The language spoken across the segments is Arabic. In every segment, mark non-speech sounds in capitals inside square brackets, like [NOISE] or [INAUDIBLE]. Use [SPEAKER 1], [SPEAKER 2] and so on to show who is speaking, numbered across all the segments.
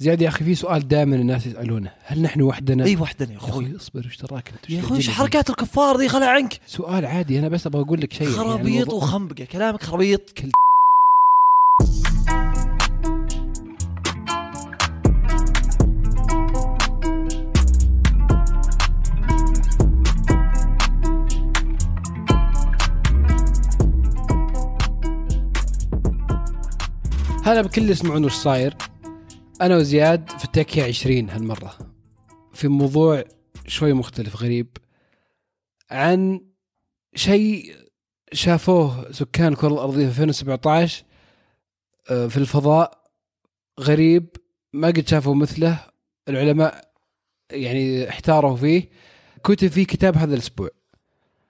[SPEAKER 1] زياد يا أخي في سؤال دائما الناس يسألونه. هل نحن وحدنا؟
[SPEAKER 2] إي وحدني يا
[SPEAKER 1] أخوي. اصبر وش دراك أنت؟
[SPEAKER 2] يا أخوي
[SPEAKER 1] إيش؟
[SPEAKER 2] حركات الكفار دي؟ خلع عنك.
[SPEAKER 1] سؤال عادي أنا بس أبغى أقول لك شيء. يعني
[SPEAKER 2] خرابيط
[SPEAKER 1] الموضوع-
[SPEAKER 2] وخنبقة. كلامك خرابيط.
[SPEAKER 1] هلا بكل اللي يسمعون وش صاير. أنا وزياد في التكية 20 هالمرة. في موضوع شوي مختلف غريب. عن شيء شافوه سكان الكرة الأرضية في 2017 آه، في الفضاء غريب. ما قد شافوا مثله. العلماء يعني احتاروا فيه. كتب فيه كتاب هذا الأسبوع.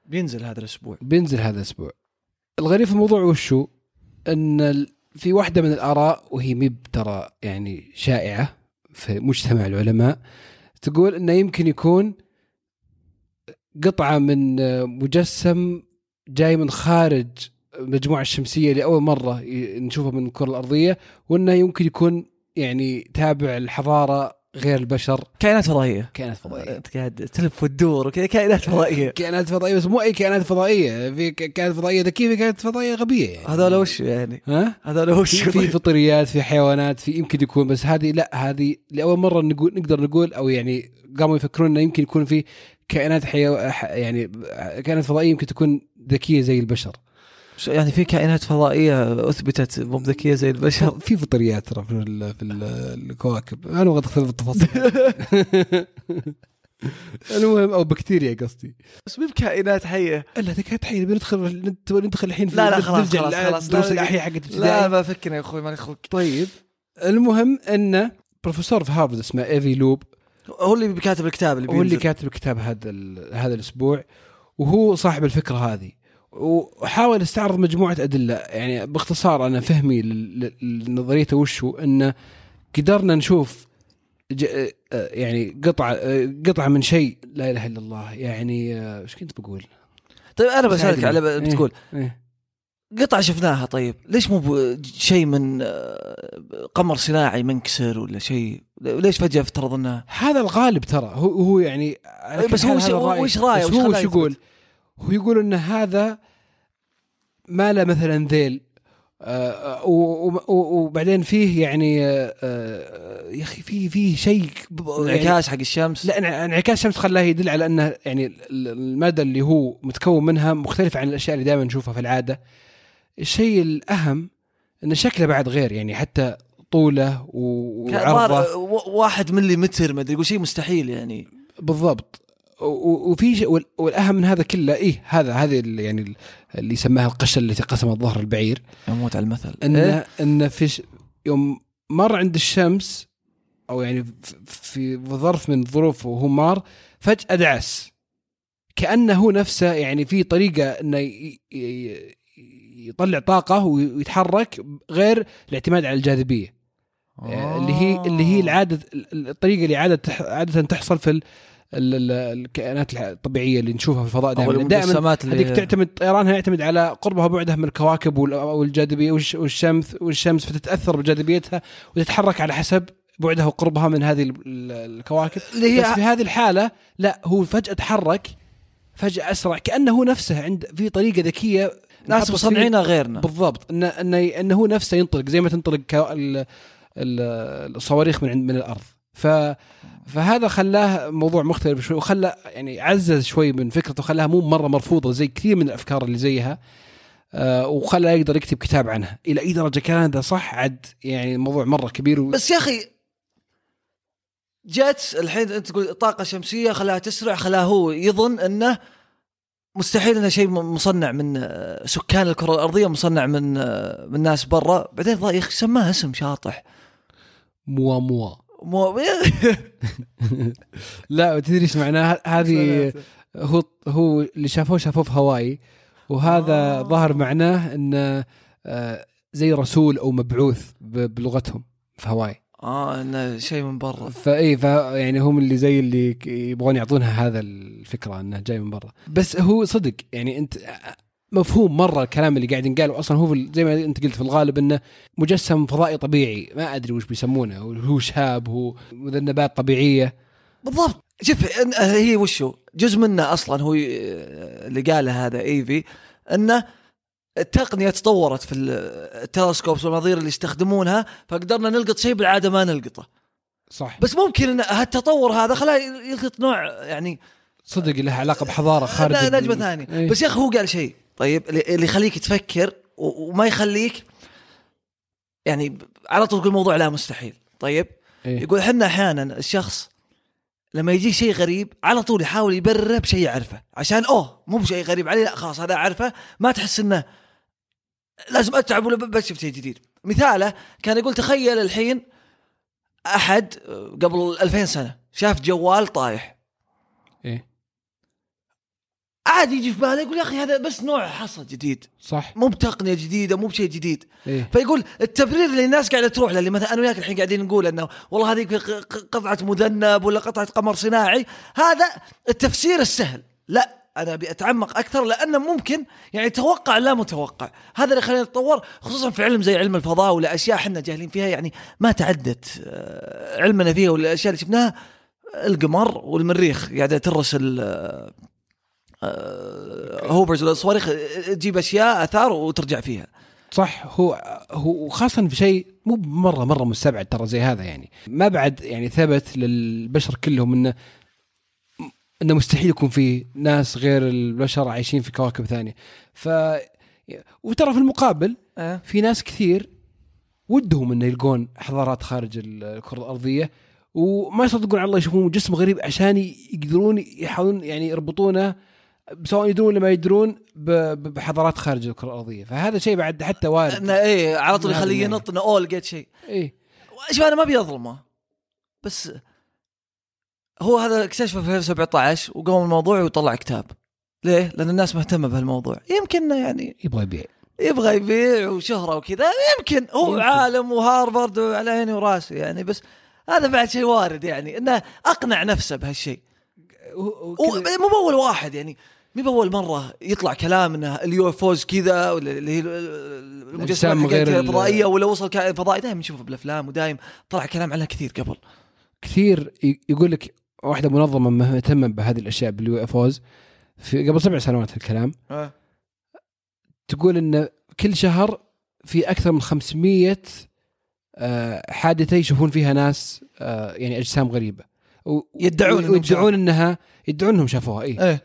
[SPEAKER 2] بينزل هذا الأسبوع.
[SPEAKER 1] بينزل هذا الأسبوع. الغريب في الموضوع وشو؟ ال- في واحدة من الآراء وهي مب ترى يعني شائعة في مجتمع العلماء تقول إنه يمكن يكون قطعة من مجسم جاي من خارج المجموعه الشمسية لأول مرة ي- نشوفه من الكرة الأرضية وإنه يمكن يكون يعني تابع الحضاره غير البشر.
[SPEAKER 2] كائنات فضائية.
[SPEAKER 1] كائنات
[SPEAKER 2] فضائية. قاعد تلف وتدور وكذا. كائنات فضائية. [LAUGHS]
[SPEAKER 1] كائنات فضائية بس مو أي كائنات فضائية. في كائنات فضائية ذكية في كائنات فضائية غبية يعني.
[SPEAKER 2] هذول وش يعني؟
[SPEAKER 1] ها؟
[SPEAKER 2] هذول وش
[SPEAKER 1] في, في فطريات في حيوانات في يمكن يكون بس هذه لا هذه لأول مرة نقول نقدر نقول أو يعني قاموا يفكرون إنه يمكن يكون في كائنات حيو... يعني كائنات فضائية يمكن تكون ذكية زي البشر.
[SPEAKER 2] يعني في كائنات فضائية أثبتت مو ذكيه زي البشر. [LAUGHS]
[SPEAKER 1] في فطريات ترى في, ال... في ال... الكواكب. أنا ما أدخل في التفاصيل. [LAUGHS] المهم أو بكتيريا قصدي.
[SPEAKER 2] بس مو بكائنات حية.
[SPEAKER 1] الا ذيك الحين بندخل ند- ندخل الحين في
[SPEAKER 2] لا لا خلاص خلاص خلاص.
[SPEAKER 1] دروس
[SPEAKER 2] لا،
[SPEAKER 1] الاحياء حقت
[SPEAKER 2] لا
[SPEAKER 1] ابتدائي
[SPEAKER 2] ما فكنا يا أخوي ماني خلق
[SPEAKER 1] طيب. المهم أن بروفيسور في هارفرد اسمه إيفي لوب.
[SPEAKER 2] هو اللي كاتب الكتاب اللي
[SPEAKER 1] هو اللي. كاتب الكتاب هذا ال- هذا الأسبوع. وهو صاحب الفكرة هذه. وحاول استعرض مجموعة أدلة. يعني باختصار أنا فهمي لنظريته وشو؟ إنه قدرنا نشوف آه، يعني قطعه آه، قطعة من شيء لا إله إلا الله. يعني آه، إيش كنت بقول؟
[SPEAKER 2] طيب أنا بسألك على
[SPEAKER 1] إيه،
[SPEAKER 2] بتقول
[SPEAKER 1] إيه.
[SPEAKER 2] قطعة شفناها طيب ليش مو شيء من قمر صناعي منكسر ولا شيء؟ ليش فجأة افترض انه
[SPEAKER 1] هذا الغالب ترى. هو هو يعني
[SPEAKER 2] بس هو وش- رأيه؟
[SPEAKER 1] بس هو وش يقول؟ هو يقول إن هذا ما له مثلا ذيل. آه، و- وبعدين فيه يعني آه، آه، يا أخي فيه فيه شيء يعني
[SPEAKER 2] انعكاس حق الشمس.
[SPEAKER 1] لا إنع- انعكاس الشمس خلاه يدل على إنه يعني ال- المادة اللي هو متكون منها مختلفة عن الأشياء اللي دائما نشوفها في العادة. الشيء الأهم إن شكله بعد غير يعني حتى طوله وعرضه.
[SPEAKER 2] واحد ملي متر ما أدري يقول شيء مستحيل يعني.
[SPEAKER 1] بالضبط. وفي والأهم من هذا كله إيه هذا هذه يعني ال- اللي يسماها القشة التي قسمت ظهر البعير
[SPEAKER 2] أموت على المثل
[SPEAKER 1] إن
[SPEAKER 2] إيه؟
[SPEAKER 1] إن في يوم مر عند الشمس أو يعني في ظرف من الظروف وهو مار فجأة دعس كأنه هو نفسه يعني في طريقة إنه يطلع طاقة ويتحرك غير الاعتماد على الجاذبية
[SPEAKER 2] آه.
[SPEAKER 1] اللي هي اللي هي العاده الطريقة اللي عادة عادة تحصل في الكائنات الطبيعية اللي نشوفها في الفضاء دائما. دائما هذيك تعتمد طيرانها يعتمد على قربها وبعدها من الكواكب وال- والجاذبيه والش- والشمس والشمس فتتأثر بجاذبيتها وتتحرك على حسب بعدها وقربها من هذه ال- ال- الكواكب.
[SPEAKER 2] اللي
[SPEAKER 1] بس
[SPEAKER 2] هي
[SPEAKER 1] في هذه الحالة لا هو فجأة تحرك فجأة أسرع كأنه هو نفسه عند في طريقة ذكية
[SPEAKER 2] ناس مصنعينها غيرنا.
[SPEAKER 1] بالضبط. انه إنه هو نفسه ينطلق زي ما تنطلق الصواريخ من عند من الأرض. ف فهذا خلاه موضوع مختلف شوي وخلى يعني عزز شوي من فكرته وخلاها مو مرة مرفوضة زي كثير من الأفكار اللي زيها آه وخلاه يقدر يكتب كتاب عنها إلى أي درجة كان هذا صح؟ عد يعني الموضوع مرة كبير و...
[SPEAKER 2] بس يا أخي جت الحين أنت تقول طاقة شمسية خلاها تسرع خلاه هو يظن إنه مستحيل إنه شيء مصنع من آه، سكان الكرة الأرضية مصنع من آه، من ناس برا. بعدين يا أخي سماه اسم شاطح.
[SPEAKER 1] موا موا.
[SPEAKER 2] مو [LAUGHS]
[SPEAKER 1] لا تدري إيش معناها هذه هو هو اللي شافوه شافوه في هواي وهذا
[SPEAKER 2] آه.
[SPEAKER 1] آه. ظهر معناه انه آه زي رسول أو مبعوث بلغتهم في هواي
[SPEAKER 2] آه إنه شيء من برا.
[SPEAKER 1] فاي يعني هم اللي زي اللي يبغون يعطونها هذا الفكرة إنه جاي من برا. بس هو صدق يعني أنت مفهوم مرة الكلام اللي قاعد ينقال واصلا هو زي ما أنت قلت في الغالب إنه مجسم فضائي طبيعي. ما أدري وش بيسمونه هو شهاب هو مذنبات طبيعية.
[SPEAKER 2] بالضبط. شوف هي وشو؟ جزء منه أصلا هو ي- اللي قاله هذا إيفي إنه التقنية تطورت في ال- التلسكوبس والمناظير اللي يستخدمونها فقدرنا نلقط شيء بالعادة ما نلقطه.
[SPEAKER 1] صح.
[SPEAKER 2] بس ممكن إن هالتطور هذا خلاه يلقط نوع يعني
[SPEAKER 1] صدق له علاقة بحضارة خارج
[SPEAKER 2] نجمة ثانية.
[SPEAKER 1] إيه.
[SPEAKER 2] بس يا أخي هو قال شيء. طيب اللي يخليك تفكر وما يخليك يعني على طول تقول الموضوع لا مستحيل. طيب
[SPEAKER 1] إيه.
[SPEAKER 2] يقول إحنا أحيانا الشخص لما يجي شيء غريب على طول يحاول يبرره بشيء يعرفه عشان أوه مو بشيء غريب علي لا خلاص هذا أعرفه ما تحس إنه لازم أتعب ولا ب- بس شيء جديد. مثاله كان يقول تخيل الحين أحد قبل 2000 سنة شاف جوال طايح.
[SPEAKER 1] إيه.
[SPEAKER 2] عادي يجي في باله يقول يا أخي هذا بس نوع حصى جديد.
[SPEAKER 1] صح.
[SPEAKER 2] مو بتقنية جديدة مو بشيء جديد.
[SPEAKER 1] إيه.
[SPEAKER 2] فيقول التبرير اللي الناس قاعدة تروح له اللي مثلا أنا وياك الحين قاعدين نقول إنه والله هذه قطعة مذنب ولا قطعة قمر صناعي هذا التفسير السهل. لا أنا أبي أتعمق أكثر لأنه ممكن يعني توقع لا متوقع. هذا اللي خلينا نتطور خصوصا في علم زي علم الفضاء ولا أشياء إحنا جاهلين فيها يعني ما تعدت. آه، علمنا فيها والاشياء اللي شفناها القمر والمريخ قاعدة ترسل آه، هوفرز ولا صواريخ آه، تجيب أشياء آثار وترجع فيها.
[SPEAKER 1] صح هو هو خاصة في شيء مو مرة مرة مستبعد ترى زي هذا يعني. ما بعد يعني ثبت للبشر كلهم إنه إنه مستحيل يكون في ناس غير البشر عايشين في كواكب ثانية. ف وترى في المقابل
[SPEAKER 2] أه.
[SPEAKER 1] في ناس كثير ودهم إنه يلقون حضارات خارج الكرة الأرضية وما يصدقون على الله يشوفون جسم غريب عشان يقدرون يحاولون يعني يربطونه سواء يدرون ولا ما يدرون بحضارات خارج الكرة الأرضية فهذا شيء بعد حتى وارد
[SPEAKER 2] انه إيه على طول يخليه. ينط إنه اوه لقيت شيء.
[SPEAKER 1] إيه.
[SPEAKER 2] شوف أنا ما أبي أظلمه. بس هو هذا اكتشفه في 2017 وقام الموضوع وطلع كتاب. ليه؟ لأن الناس مهتمة بهالموضوع. يمكن يعني
[SPEAKER 1] يبغى يبيع.
[SPEAKER 2] يبغى يبيع وشهرة وكذا. يمكن هو
[SPEAKER 1] يمكن.
[SPEAKER 2] عالم وهارفارد وعلى عيني وراسي يعني بس هذا بعد شيء وارد يعني. إنه أقنع نفسه بهالشيء. مو بأول واحد يعني. مو باول مرة يطلع كلام انه ال UFOs كذا ولا اللي هي المجسمات
[SPEAKER 1] غير ال-
[SPEAKER 2] الفضائية ولا وصل كائن فضائي دائما نشوفه بالأفلام ودائما طلع كلام عنها كثير قبل.
[SPEAKER 1] كثير يقول لك واحدة منظمة مهتمة بهذه الأشياء بال UFOs. في قبل سبع سنوات الكلام تقول إن كل شهر في أكثر من 500 آه، حادثة يشوفون فيها ناس آه، يعني أجسام غريبة.
[SPEAKER 2] يدعون إنهم
[SPEAKER 1] ويدعون انها يدعون إنهم شافوها اي
[SPEAKER 2] إيه.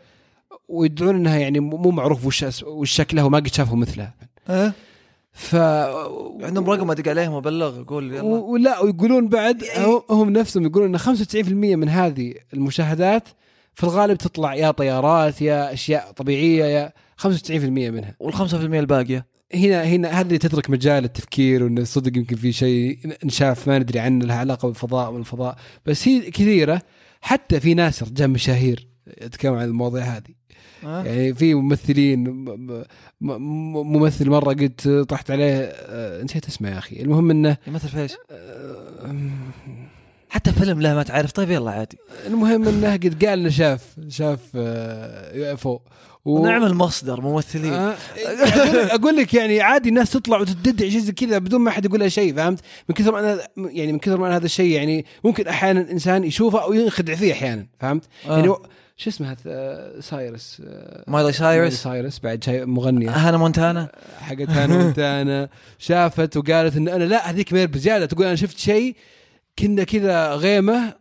[SPEAKER 1] ويدعون إنها يعني مو معروف وش وش شكلها وما قد شافوا مثلها.
[SPEAKER 2] إيه؟
[SPEAKER 1] ف
[SPEAKER 2] عندهم رقم أدق عليهم وابلغ أقول يلا.
[SPEAKER 1] ولا ويقولون بعد هم- هم نفسهم يقولون إن 95% من هذه المشاهدات في الغالب تطلع يا طيارات يا أشياء طبيعية يا 95% منها.
[SPEAKER 2] وال5% الباقية؟
[SPEAKER 1] هنا هنا هذا اللي تترك مجال التفكير وانه صدق يمكن في شيء انشاف ما ندري عنه له علاقة بالفضاء والفضاء. بس هي كثيرة حتى في ناس رجال مشاهير يتكلمون عن المواضيع هذه؟ يعني في ممثلين ممثل مرة قلت طحت عليه آه، نسيت اسمه يا أخي المهم إنه
[SPEAKER 2] يمثل في إيش؟
[SPEAKER 1] آه،
[SPEAKER 2] حتى فيلم لا ما تعرف طيب يلا عادي
[SPEAKER 1] المهم إنه قد قال إنه شاف شاف UFO
[SPEAKER 2] ونعمل مصدر ممثلين
[SPEAKER 1] آه، أقول لك يعني عادي الناس تطلع وتدعي شيء زي كذا بدون ما أحد يقول لها شيء فهمت؟ من كثر ما أنا يعني من كثر ما أنا هذا الشيء يعني ممكن أحيانا الانسان يشوفه أو ينخدع فيه أحيانا فهمت؟
[SPEAKER 2] آه.
[SPEAKER 1] يعني شو اسمها آه، سايرس. آه،
[SPEAKER 2] مايلي سايرس
[SPEAKER 1] سايرس بعد شيء مغنية.
[SPEAKER 2] هانا مونتانا.
[SPEAKER 1] حقت هانا [LAUGHS] مونتانا. شافت وقالت إن أنا لا هذيك مير بزيادة. تقول أنا شفت شيء كنا كذا غيمة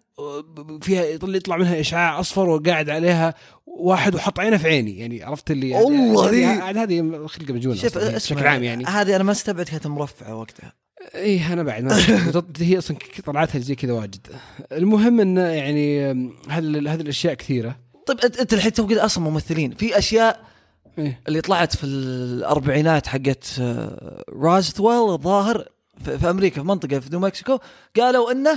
[SPEAKER 1] فيها يطلع منها إشعاع أصفر وقاعد عليها واحد وحط عينه في عيني. يعني عرفت اللي
[SPEAKER 2] والله ذي-
[SPEAKER 1] هذه عاد هذه خلقه مجنونه بشكل عام يعني.
[SPEAKER 2] هذه أنا ما استبعد كانت مرفعة وقتها.
[SPEAKER 1] اي أنا بعد ما [LAUGHS] هي أصلا طلعتها زي كذا واجد. المهم انه يعني هذه الأشياء كثيرة.
[SPEAKER 2] طيب انت الحين تو كذا أصلا ممثلين في أشياء
[SPEAKER 1] إيه.
[SPEAKER 2] اللي طلعت في الأربعينات حقت آه، رازثويل الظاهر في, أمريكا في منطقة في نيو مكسيكو قالوا إنه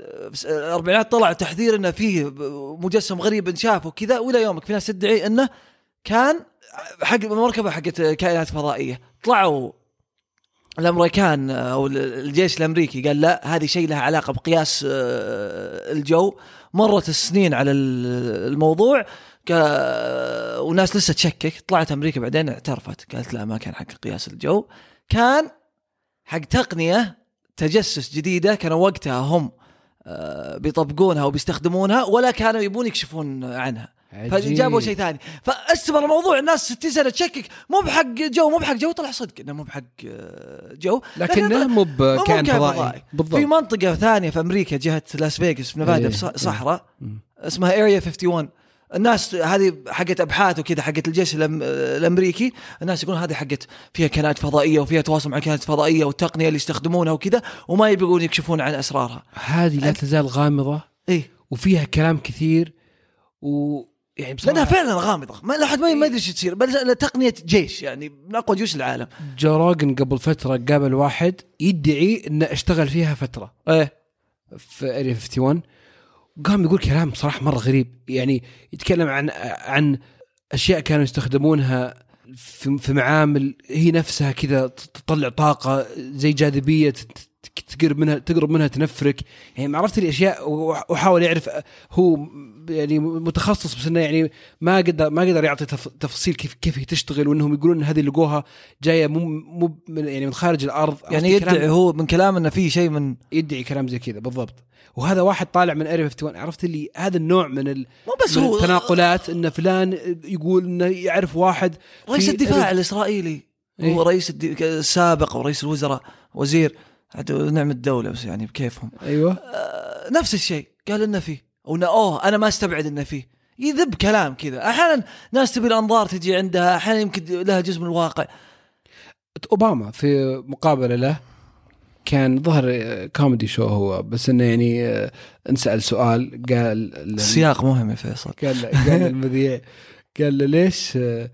[SPEAKER 2] آه، الأربعينات طلع تحذير إنه فيه مجسم غريب انشاف وكذا وإلى يومك في ناس تدعي إنه كان حق مركبة حقت كائنات فضائية طلعوا الأمريكان أو الجيش الأمريكي قال لا هذه شيء لها علاقة بقياس آه، الجو. مرت السنين على ال- الموضوع كا- وناس لسه تشكك. طلعت أمريكا بعدين اعترفت. قالت لا ما كان حق قياس الجو. كان حق تقنية تجسس جديدة كانوا وقتها هم آه، بيطبقونها وبيستخدمونها ولا كانوا يبون يكشفون عنها. فجابوا شيء ثاني. فاستمر الموضوع الناس 60 سنة تشكك. مو بحق جو مو بحق جو طلع صدق إنه مو بحق آه، جو.
[SPEAKER 1] لكنه مو بكائن
[SPEAKER 2] كائن
[SPEAKER 1] فضائي.
[SPEAKER 2] في
[SPEAKER 1] بالضبط.
[SPEAKER 2] منطقة ثانية في أمريكا جهة لاس فيغاس في نيفادا
[SPEAKER 1] إيه،
[SPEAKER 2] في ص-
[SPEAKER 1] إيه.
[SPEAKER 2] صحراء. اسمها اريا 51 الناس هذه حقت أبحاث وكذا حقت الجيش الأمريكي الناس يقولون هذه حقت فيها كائنات فضائية وفيها تواصل مع كائنات فضائية والتقنية اللي يستخدمونها وكذا وما يبغون يكشفون عن أسرارها.
[SPEAKER 1] هذه لا تزال غامضة
[SPEAKER 2] إيه.
[SPEAKER 1] وفيها كلام كثير و يعني بصراحة
[SPEAKER 2] لأنها فعلا غامضة. ما لا حد ما ما يدري إيش تصير بل تقنية جيش يعني من أقوى جيوش العالم.
[SPEAKER 1] جو روجن قبل فترة قابل واحد يدعي إنه اشتغل فيها فترة.
[SPEAKER 2] إيه.
[SPEAKER 1] في اريا 51 قام يقول كلام صراحة مرة غريب. يعني يتكلم عن عن أشياء كانوا يستخدمونها في, في معامل هي نفسها كذا تطلع طاقة زي جاذبية تقرب منها تقرب منها تنفرك. يعني عرفت الاشياء وحاول يعرف هو يعني متخصص بس إنه يعني ما قدر ما قدر يعطي تف- تفاصيل كيف كيف هي تشتغل وإنهم يقولون إن هذه اللي لقوها جاية مو مو من يعني من خارج الأرض.
[SPEAKER 2] يعني؟ يدعي هو من كلام إنه في شيء من
[SPEAKER 1] يدعي كلام زي كذا بالضبط. وهذا واحد طالع من اريا 51 عرفت اللي هذا النوع من ال...
[SPEAKER 2] مو بس
[SPEAKER 1] من
[SPEAKER 2] هو
[SPEAKER 1] التناقلات ان فلان يقول إنه يعرف واحد
[SPEAKER 2] رئيس الدفاع الإسرائيلي.
[SPEAKER 1] إيه؟
[SPEAKER 2] هو رئيس السابق ورئيس الوزراء وزير. عاد نعم الدولة بس يعني بكيفهم.
[SPEAKER 1] أيوه.
[SPEAKER 2] آه نفس الشيء. قال انه فيه. أو أوه أنا ما أستبعد انه فيه. يذب كلام كذا. أحيانا ناس تبي الأنظار تجي عندها أحيانا يمكن لها جزء من الواقع.
[SPEAKER 1] أوباما في مقابلة له كان ظهر comedy show هو بس إنه يعني آه، انسأل سؤال قال
[SPEAKER 2] السياق مهم يا فيصل.
[SPEAKER 1] قال قال للمذيع قال له ليش آه،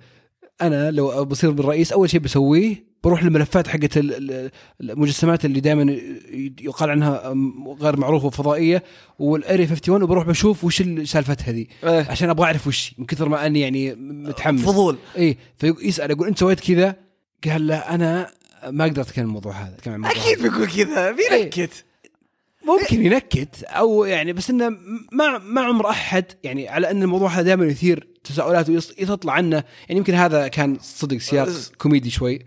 [SPEAKER 1] أنا لو بصير بالرئيس أول شيء بسويه بروح للملفات حقت ال- ال- المجسمات اللي دائما يقال عنها غير معروفة فضائيه وال Area 51 وبروح بشوف وش ال- سالفتها ذي
[SPEAKER 2] إيه.
[SPEAKER 1] عشان أبغى أعرف وش من كثر ما أني يعني متحمس.
[SPEAKER 2] فضول.
[SPEAKER 1] اي فيسأل يقول أنت سويت كذا؟ قال له أنا ما أقدر أتكلم الموضوع هذا كمان أكيد.
[SPEAKER 2] بيقول كذا بينكت
[SPEAKER 1] ممكن ينكت أو يعني بس إنه ما ما عمر أحد يعني على إن الموضوع هذا دائما يثير تساؤلات ويطلع عنه يعني يمكن هذا كان صدق سياق كوميدي شوي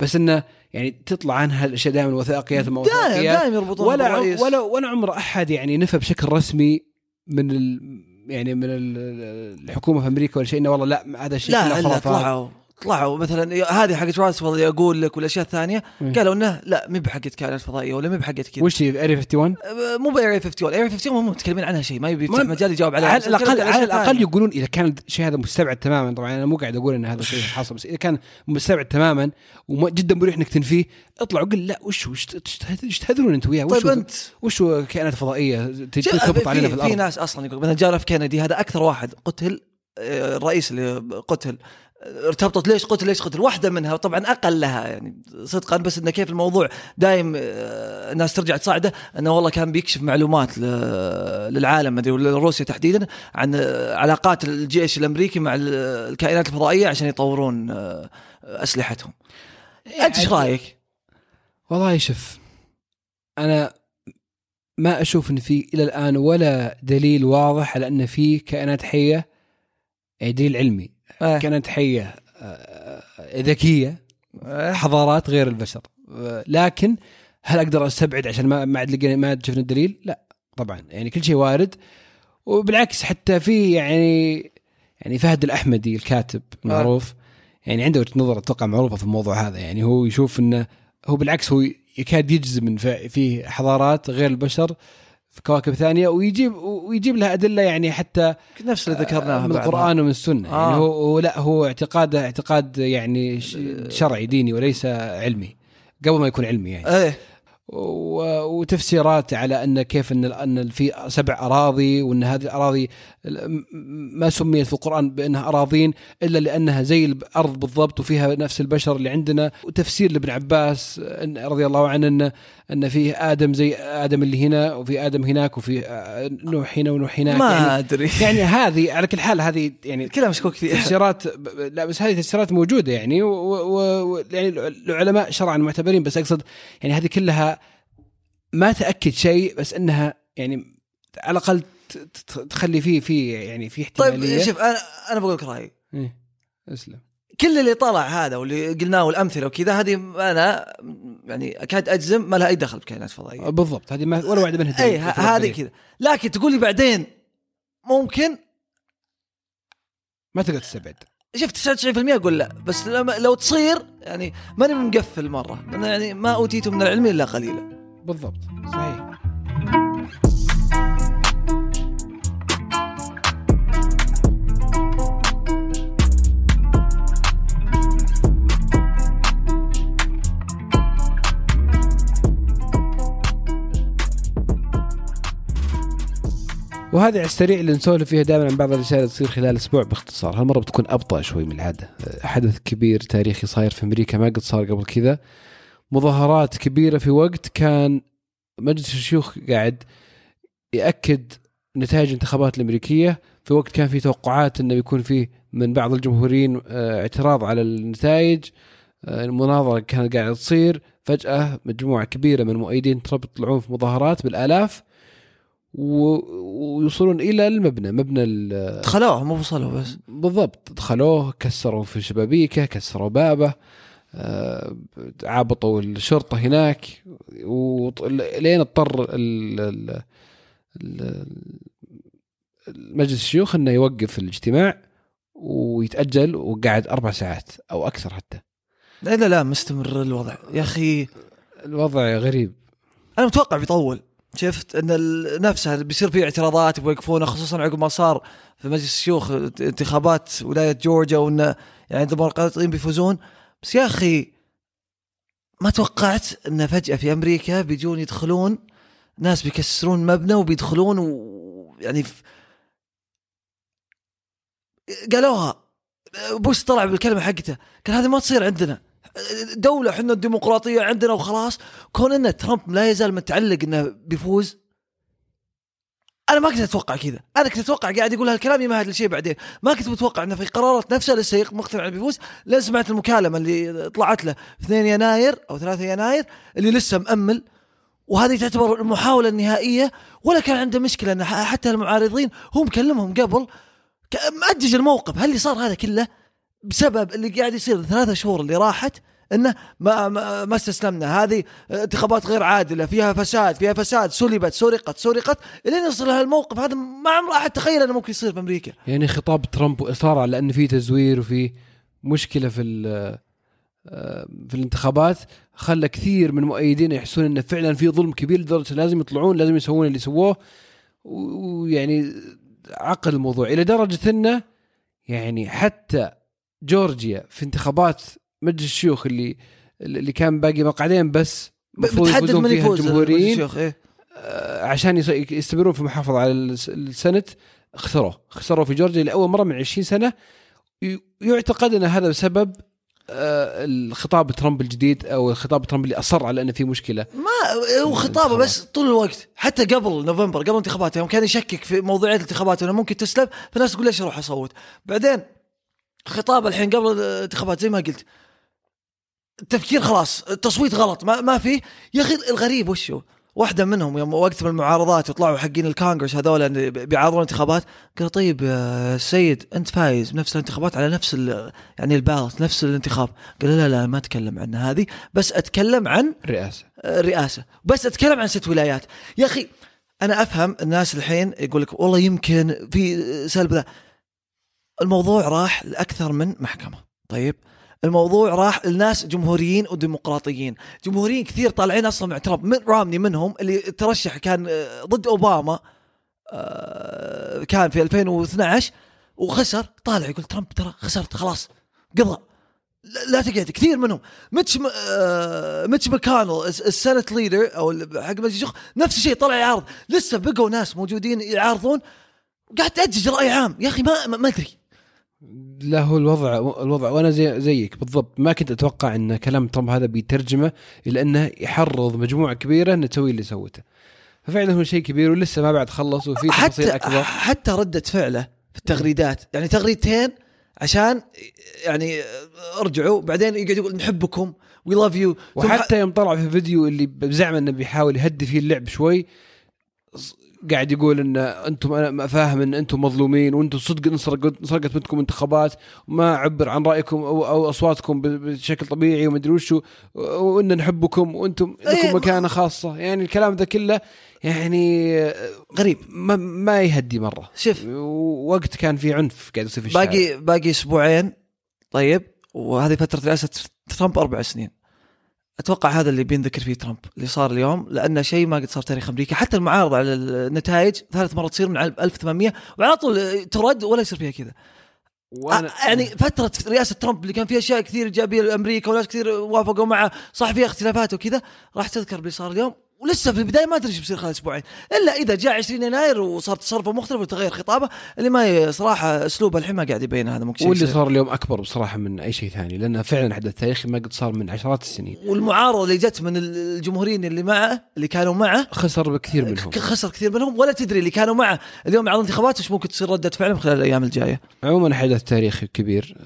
[SPEAKER 1] بس إنه يعني تطلع عنها الأشياء دائما وثائقيات وما
[SPEAKER 2] دائما دائما يربطون
[SPEAKER 1] ولا. ولا ولا عمر أحد يعني نفى بشكل رسمي من ال يعني من ال- الحكومة في أمريكا ولا شيء إنه والله لا هذا الشيء
[SPEAKER 2] لا لا. طلعوا طلعوا مثلا هذه حقت روزويل أقول لك والأشياء
[SPEAKER 1] الثانية.
[SPEAKER 2] قالوا إنه لا مي بحقت كائنات فضائية ولا مي بحقت كذا.
[SPEAKER 1] وش هي Area 51
[SPEAKER 2] أه، مو ب Area 51 Area 51 هم متكلمين عنها شيء ما يبي يفتح مجال يجاوب عليها.
[SPEAKER 1] على الاقل على
[SPEAKER 2] الأقل.
[SPEAKER 1] يقولون إذا كان الشيء هذا مستبعد تماما. طبعا أنا مو قاعد أقول إن هذا الشيء حاصل بس إذا كان مستبعد تماما وجدا مريح إنك تنفيه اطلع وقل لا وش وش تهذرون انت وياه؟ وش
[SPEAKER 2] طيب أنت.
[SPEAKER 1] وش كائنات
[SPEAKER 2] فضائية؟
[SPEAKER 1] تهبط علينا في
[SPEAKER 2] في, في
[SPEAKER 1] الأرض.
[SPEAKER 2] ناس أصلا يقول مثلا جون اف كينيدي هذا أكثر واحد قتل آه، الرئيس اللي قتل. آه، ارتبطت ليش؟ قتل ليش قتل واحدة منها طبعا اقلها يعني صدقا بس انه كيف الموضوع؟ دايم آه، الناس ترجع تصاعده. إنه والله كان بيكشف معلومات للعالم مدري ولا روسيا تحديدا عن علاقات الجيش الأمريكي مع ال- الكائنات الفضائية عشان يطورون آه، أسلحتهم. أنت إيش رأيك؟
[SPEAKER 1] والله شوف أنا ما أشوف إن في إلى الآن ولا دليل واضح على إن في كائنات حية يعني دليل علمي.
[SPEAKER 2] آه.
[SPEAKER 1] كائنات حية آه، ذكية
[SPEAKER 2] آه.
[SPEAKER 1] حضارات غير البشر لكن هل أقدر أستبعد عشان ما ما عاد ما عاد شفنا الدليل؟ لا طبعا يعني كل شيء وارد وبالعكس حتى في يعني يعني فهد الأحمدي الكاتب معروف يعني عنده وجهة نظر أتوقع معروفة في الموضوع هذا يعني هو يشوف انه هو بالعكس هو يكاد يجزم إن في- في حضارات غير البشر في كواكب ثانية ويجيب ويجيب لها أدلة يعني حتى
[SPEAKER 2] نفس اللي ذكرناه
[SPEAKER 1] من. القرآن ومن السنة.
[SPEAKER 2] آه.
[SPEAKER 1] يعني هو, لا هو اعتقاده اعتقاد يعني ش- شرعي ديني وليس علمي قبل ما يكون علمي يعني. إيه. وتفسيرات على أن كيف أن أن في سبع أراضي وأن هذه الأراضي ما سميت في القرآن بأنها أراضين إلا لأنها زي الأرض بالضبط وفيها نفس البشر اللي عندنا. وتفسير لابن عباس رضي الله عنه إن أن فيه آدم زي آدم اللي هنا وفي آدم هناك وفي آه، نوح هنا ونوح هناك.
[SPEAKER 2] ما
[SPEAKER 1] يعني,
[SPEAKER 2] أدري. [LAUGHS]
[SPEAKER 1] يعني هذه على كل حال هذه يعني
[SPEAKER 2] كلها مشكوك فيها
[SPEAKER 1] تفسيرات لا بس هذه تفسيرات موجودة يعني و و و يعني العلماء شرعا معتبرين بس أقصد يعني هذه كلها ما تأكد شيء بس إنها يعني على الأقل تخلي فيه في يعني في
[SPEAKER 2] طيب
[SPEAKER 1] احتمالية.
[SPEAKER 2] شوف أنا أنا بقول لك رأيي.
[SPEAKER 1] إيه. أسلم.
[SPEAKER 2] كل اللي طلع هذا واللي قلناه والأمثلة وكذا هذه أنا يعني اكاد أجزم ما لها أي دخل بكائنات فضائية.
[SPEAKER 1] بالضبط هذه ما ولا واحدة منها
[SPEAKER 2] اي هذه كذا. لكن تقول لي بعدين ممكن؟
[SPEAKER 1] ما تقدر تستبعد.
[SPEAKER 2] شفت 99% أقول لا بس لما لو تصير يعني ماني مقفل مرة يعني ما اوتيت من العلم إلا قليلا.
[SPEAKER 1] بالضبط صحيح. وهذه على السريع اللي نسولف فيها دائما عن بعض الأشياء اللي تصير خلال أسبوع باختصار، هالمرة بتكون أبطأ شوي من العادة، حدث كبير تاريخي صاير في أمريكا ما قد صار قبل كذا. مظاهرات كبيرة في وقت كان مجلس الشيوخ قاعد يأكد نتائج الانتخابات الأمريكية. في وقت كان في توقعات إنه بيكون فيه من بعض الجمهوريين آه، اعتراض على النتائج. آه، المناظرة كانت قاعدة تصير. فجأة مجموعة كبيرة من مؤيدين ترامب يطلعون في مظاهرات بالآلاف. ويوصلون إلى المبنى مبنى
[SPEAKER 2] دخلوه مو وصلوا بس.
[SPEAKER 1] بالضبط. دخلوه كسروا في شبابيكه كسروا بابه آه، عابطوا الشرطة هناك ولين اضطر مجلس الشيوخ إنه يوقف الاجتماع ويتأجل وقعد أربع ساعات أو أكثر حتى.
[SPEAKER 2] لا لا لا مستمر الوضع. يا أخي
[SPEAKER 1] الوضع غريب.
[SPEAKER 2] أنا متوقع بيطول. شفت أن نفسها بيصير في اعتراضات بيوقفونه خصوصا عقب ما صار في مجلس الشيوخ انتخابات ولاية جورجيا وأن يعني الديمقراطيين بيفوزون. بس يا أخي ما توقعت أن فجأة في أمريكا بيجون يدخلون ناس بيكسرون مبنى وبيدخلون ويعني ف... قالوها بوش طلع بالكلمة حقته قال هذه ما تصير عندنا. دولة إحنا الديمقراطية عندنا وخلاص كون ان ترامب لا يزال متعلق إنه بيفوز أنا ما كنت أتوقع كذا. أنا كنت أتوقع قاعد يقول هالكلام يمهد لشيء بعدين. ما كنت متوقع إنه في قرارات نفسها لسه مقتنع إنه بيفوز. لين سمعت المكالمة اللي طلعت له في 2 يناير أو 3 يناير اللي لسه مأمل وهذه تعتبر المحاولة النهائية ولا كان عنده مشكلة إن ح- حتى المعارضين هو مكلمهم قبل. مأجج الموقف هل اللي صار هذا كله بسبب اللي قاعد يصير الثلاثة شهور اللي راحت إنه ما ما, ما استسلمنا. هذه انتخابات غير عادلة فيها فساد فيها فساد سلبت سرقت سرقت إلين يصل هالموقف هذا ما عمره احد تخيل إنه ممكن يصير في أمريكا.
[SPEAKER 1] يعني خطاب ترامب واصرار على ان في تزوير وفي مشكلة في في الانتخابات خلى كثير من مؤيدين يحسون انه فعلا في ظلم كبير لدرجة لازم يطلعون لازم يسوون اللي سووه. ويعني عقل الموضوع. إلى درجة إنه يعني حتى جورجيا في انتخابات مجلس الشيوخ اللي اللي كان باقي مقعدين بس المفروض يفوزون
[SPEAKER 2] من
[SPEAKER 1] فيها
[SPEAKER 2] يفوز
[SPEAKER 1] الجمهوريين.
[SPEAKER 2] إيه؟
[SPEAKER 1] آه، عشان يستمرون في المحافظه على الس- السنت خسروه خسروا في جورجيا لأول مرة من 20 سنة. يعتقد إن هذا بسبب آه، الخطاب ترامب الجديد أو الخطاب ترامب اللي أصر على ان في مشكلة.
[SPEAKER 2] ما هو خطابه بس طول الوقت. حتى قبل نوفمبر قبل الانتخابات يوم كان يشكك في موضوعية الانتخابات إنه ممكن تسلب فالناس تقول ليش أروح أصوت؟ بعدين خطاب الحين قبل الانتخابات زي ما قلت. التفكير خلاص التصويت غلط ما, ما في يا أخي الغريب وشو واحدة منهم يوم وقت من المعارضات يطلعوا حقين الكونغرس هذول بيعارضون الانتخابات قال طيب يا سيد أنت فايز بنفس الانتخابات على نفس يعني البالت نفس الانتخاب. قال لا لا ما أتكلم عن هذه بس أتكلم عن
[SPEAKER 1] الرئاسه
[SPEAKER 2] الرئاسة. بس أتكلم عن ست ولايات. يا أخي أنا أفهم الناس الحين يقول لك والله يمكن في سلب ذا. الموضوع راح لأكثر من محكمة. طيب الموضوع راح لناس جمهوريين وديمقراطيين. جمهوريين كثير طالعين أصلا مع ترامب. مت رامني منهم اللي ترشح كان آه، ضد أوباما آه، كان في 2012 وخسر. طالع يقول ترامب ترى خسرت خلاص قضى. لا, تقعد. كثير منهم. متش م... آه... متش ماكونل ال Senate leader أو حق مجلس الشيوخ نفس الشيء طلع يعارض. لسه بقوا ناس موجودين يعارضون. قاعد تأجج رأي عام. يا أخي ما ما أدري.
[SPEAKER 1] لا هو الوضع الوضع وأنا زي زيك بالضبط. ما كنت أتوقع إن كلام ترامب هذا بيترجمه إلى إنه يحرض مجموعة كبيرة إنه تسوي اللي سوته. ففعلا هو شيء كبير ولسه ما بعد خلص وفي تفاصيل أكبر.
[SPEAKER 2] حتى ردة فعله في التغريدات. يعني تغريدتين عشان يعني ارجعوا بعدين يقعد يقول نحبكم We love you
[SPEAKER 1] وحتى يوم طلع في فيديو اللي بزعم إنه بيحاول يهدي فيه اللعب شوي قاعد يقول إن أنتم أنا فاهم إن أنتم مظلومين وأنتم صدق انسرقت انسرقت منكم انتخابات. وما عبر عن رأيكم أو, أو أصواتكم بشكل طبيعي وما أدري وشو. وإن نحبكم وأنتم
[SPEAKER 2] إيه،
[SPEAKER 1] لكم
[SPEAKER 2] ما-
[SPEAKER 1] مكانة خاصة. يعني الكلام ذا كله يعني
[SPEAKER 2] غريب.
[SPEAKER 1] ما, ما يهدي مرة.
[SPEAKER 2] شوف.
[SPEAKER 1] وقت كان في عنف قاعد يصير في الشارع.
[SPEAKER 2] باقي باقي أسبوعين. طيب. وهذه فترة رئاسه ترامب أربع سنين. أتوقع هذا اللي بينذكر فيه ترامب اللي صار اليوم لأنه شيء ما قد صار في تاريخ أمريكا. حتى المعارضة على النتائج ثالث مرة تصير من 1800 وعلى طول ترد ولا يصير فيها كذا.
[SPEAKER 1] وأنا
[SPEAKER 2] آه، يعني فترة رئاسة ترامب اللي كان فيها أشياء كثير إيجابية لأمريكا وناس كثير وافقوا معه صح فيها اختلافات وكذا راح تذكر اللي صار اليوم. ولسه في البداية ما تدري إيش بيصير خلال أسبوعين إلا إذا جاء 20 يناير وصار تصرفه مختلف وتغير خطابه اللي ما صراحة اسلوبه الحين ما قاعد يبين هذا ممكن
[SPEAKER 1] واللي. صار اليوم أكبر بصراحة من أي شيء ثاني لأنه فعلا حدث تاريخي ما قد صار من عشرات السنين
[SPEAKER 2] والمعارضة اللي جت من الجمهوريين اللي معه اللي كانوا معه
[SPEAKER 1] خسر بكثير منهم
[SPEAKER 2] خسر كثير منهم ولا تدري اللي كانوا معه اليوم على الانتخابات وش ممكن تصير ردة فعلهم خلال الأيام الجاية
[SPEAKER 1] عموما حدث تاريخي كبير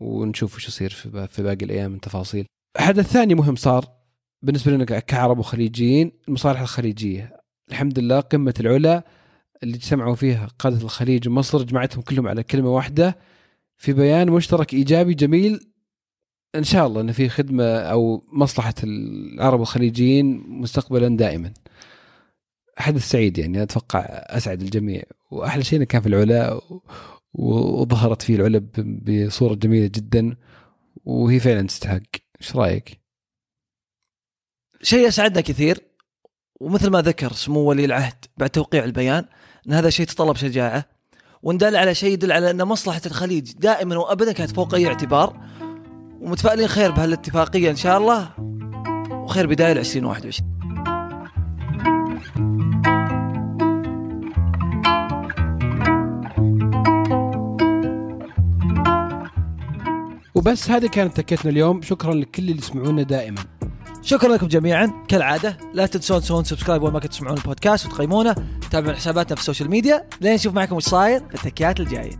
[SPEAKER 1] ونشوف وش يصير في باقي الأيام من تفاصيل. حدث ثاني مهم صار بالنسبة لنا كعرب وخليجيين المصالح الخليجية. الحمد لله قمة العلا اللي اجتمعوا فيها قادة الخليج ومصر جمعتهم كلهم على كلمة واحدة في بيان مشترك إيجابي جميل إن شاء الله انه في خدمة أو مصلحة العرب والخليجيين مستقبلا دائما. حدث سعيد يعني أتوقع أسعد الجميع وأحلى شيء إنه كان في العلا وظهرت فيه العلا بصورة جميلة جدا وهي فعلا تستحق إيش رأيك؟
[SPEAKER 2] شيء اسعدنا كثير ومثل ما ذكر سمو ولي العهد بعد توقيع البيان إن هذا شيء تطلب شجاعة وان دل على شيء يدل على أن مصلحة الخليج دائما وابدا كانت فوق أي اعتبار ومتفائلين خير بهالاتفاقية إن شاء الله وخير بداية ل 2021
[SPEAKER 1] وبس هذه كانت تكيتنا اليوم شكرا لكل اللي يسمعونا دائما.
[SPEAKER 2] شكرا لكم جميعا. كالعادة لا تنسون تسوون subscribe وين ما تسمعون البودكاست وتقيمونه. تابعون حساباتنا في ال social media. لين نشوف معكم وش صاير. في التكيات الجايه